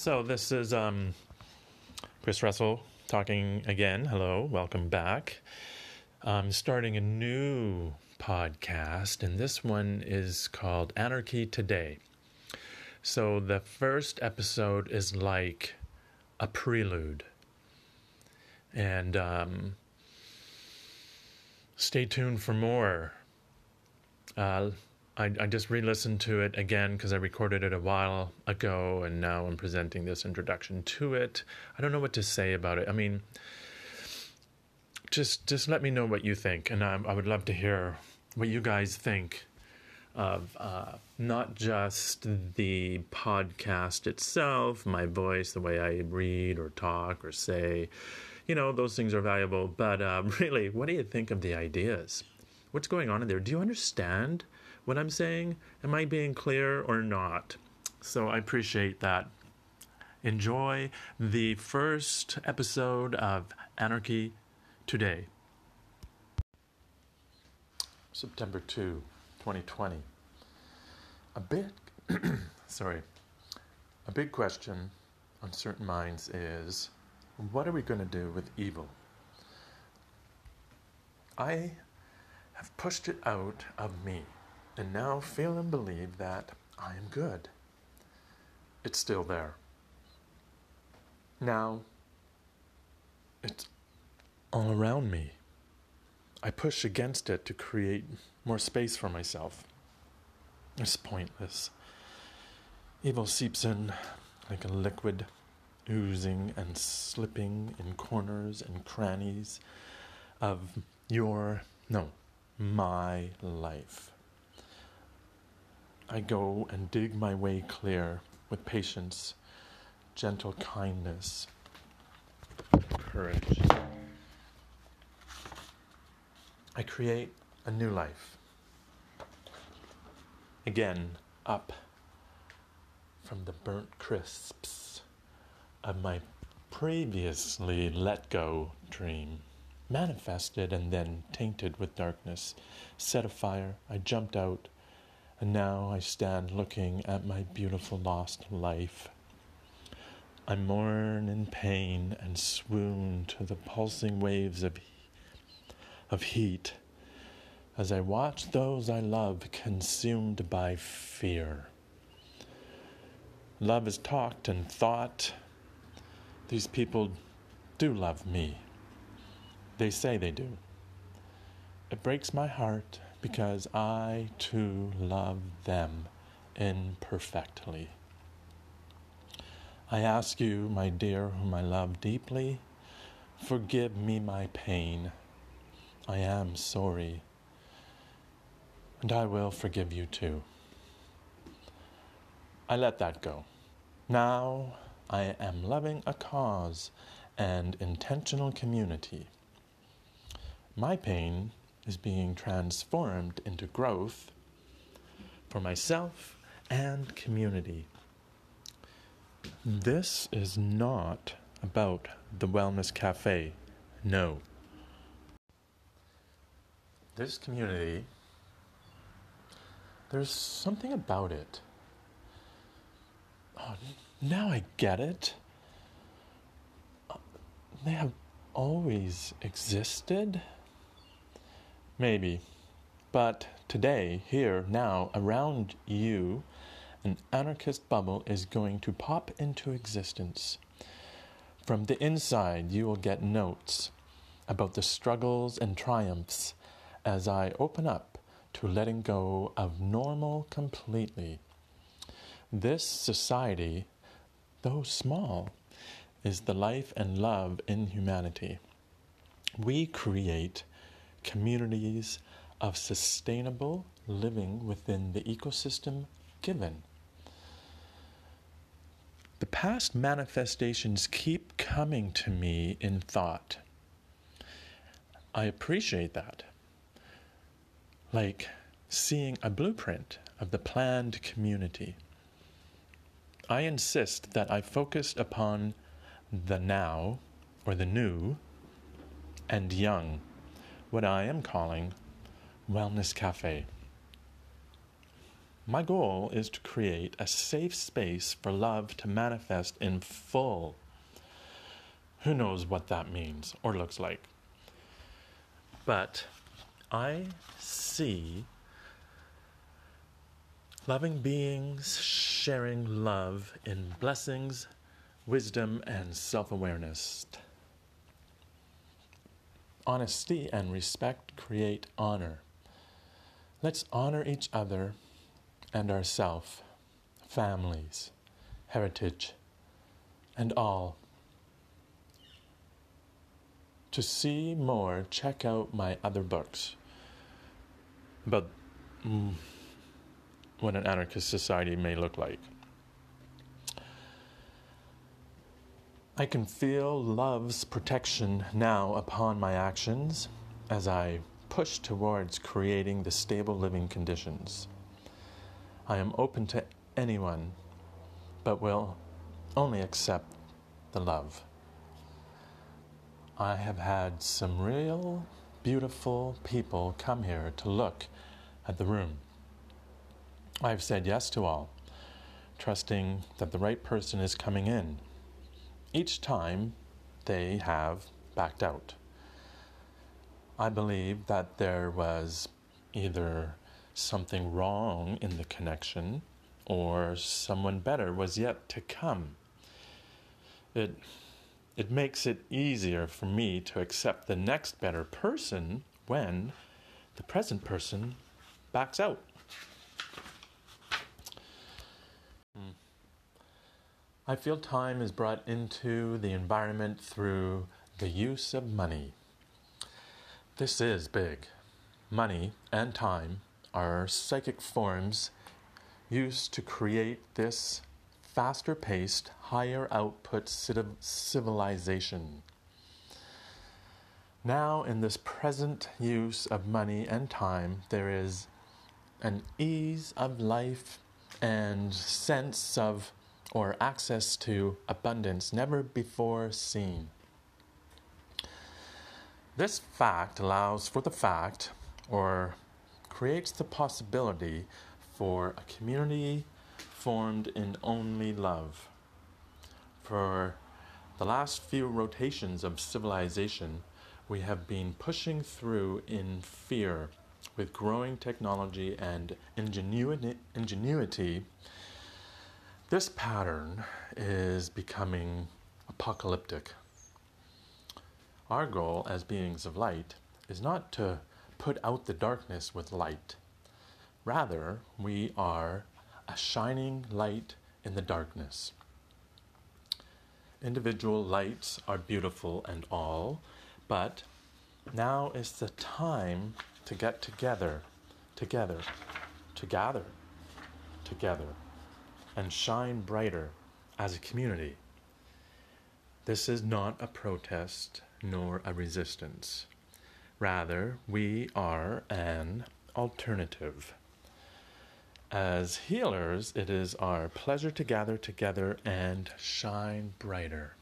So this is um, Chris Russell talking again. Hello, welcome back. I'm starting a new podcast, and this one is called Anarchy Today. So the first episode is like a prelude, and um, stay tuned for more. Uh, I, I just re listened to it again because I recorded it a while ago and now I'm presenting this introduction to it. I don't know what to say about it. I mean, just just let me know what you think, and I, I would love to hear what you guys think of uh, not just the podcast itself, my voice, the way I read or talk or say. You know, those things are valuable, but uh, really, what do you think of the ideas? What's going on in there? Do you understand what I'm saying? Am I being clear or not? So I appreciate that. Enjoy the first episode of Anarchy Today. September 2, 2020. A big, sorry, a big question on certain minds is what are we going to do with evil? I have pushed it out of me and now feel and believe that I am good. It's still there. Now, it's all around me. I push against it to create more space for myself. It's pointless. Evil seeps in like a liquid, oozing and slipping in corners and crannies of your, no, my life. I go and dig my way clear with patience, gentle kindness, courage. I create a new life. Again, up from the burnt crisps of my previously let go dream, manifested and then tainted with darkness, set afire. I jumped out and now I stand looking at my beautiful lost life. I mourn in pain and swoon to the pulsing waves of, of heat as I watch those I love consumed by fear. Love is talked and thought. These people do love me. They say they do. It breaks my heart because I too love them imperfectly. I ask you, my dear, whom I love deeply, forgive me my pain. I am sorry, and I will forgive you too. I let that go. Now I am loving a cause and intentional community. My pain is being transformed into growth for myself and community. This is not about the Wellness Cafe. No. This community, there's something about it. Oh, now I get it. Uh, they have always existed. Maybe. But today, here, now, around you, an anarchist bubble is going to pop into existence. From the inside, you will get notes about the struggles and triumphs as I open up to letting go of normal completely. This society, though small, is the life and love in humanity. We create communities of sustainable living within the ecosystem given. The past manifestations keep coming to me in thought. I appreciate that. Like seeing a blueprint of the planned community. I insist that I focus upon the now or the new and young what I am calling Wellness Cafe. My goal is to create a safe space for love to manifest in full. Who knows what that means or looks like? But I see loving beings sharing love in blessings, wisdom, and self awareness. Honesty and respect create honor. Let's honor each other and ourself, families, heritage, and all. To see more, check out my other books about mm, what an anarchist society may look like. I can feel love's protection now upon my actions as I push towards creating the stable living conditions. I am open to anyone, but will only accept the love. I have had some real beautiful people come here to look at the room. I've said yes to all, trusting that the right person is coming in each time they have backed out. I believe that there was either something wrong in the connection or someone better was yet to come. It, it makes it easier for me to accept the next better person when the present person backs out. I feel time is brought into the environment through the use of money. This is big. Money and time are psychic forms used to create this faster paced, higher output civilization. Now, in this present use of money and time, there is an ease of life and sense of or access to abundance never before seen. This fact allows for the fact or creates the possibility for a community formed in only love. For the last few rotations of civilization, we have been pushing through in fear with growing technology and ingenuity, ingenuity this pattern is becoming apocalyptic. Our goal as beings of light is not to put out the darkness with light. Rather, we are a shining light in the darkness. Individual lights are beautiful and all, but now is the time to get together, together, to gather, together and shine brighter as a community. This is not a protest nor a resistance. Rather, we are an alternative. As healers, it is our pleasure to gather together and shine brighter.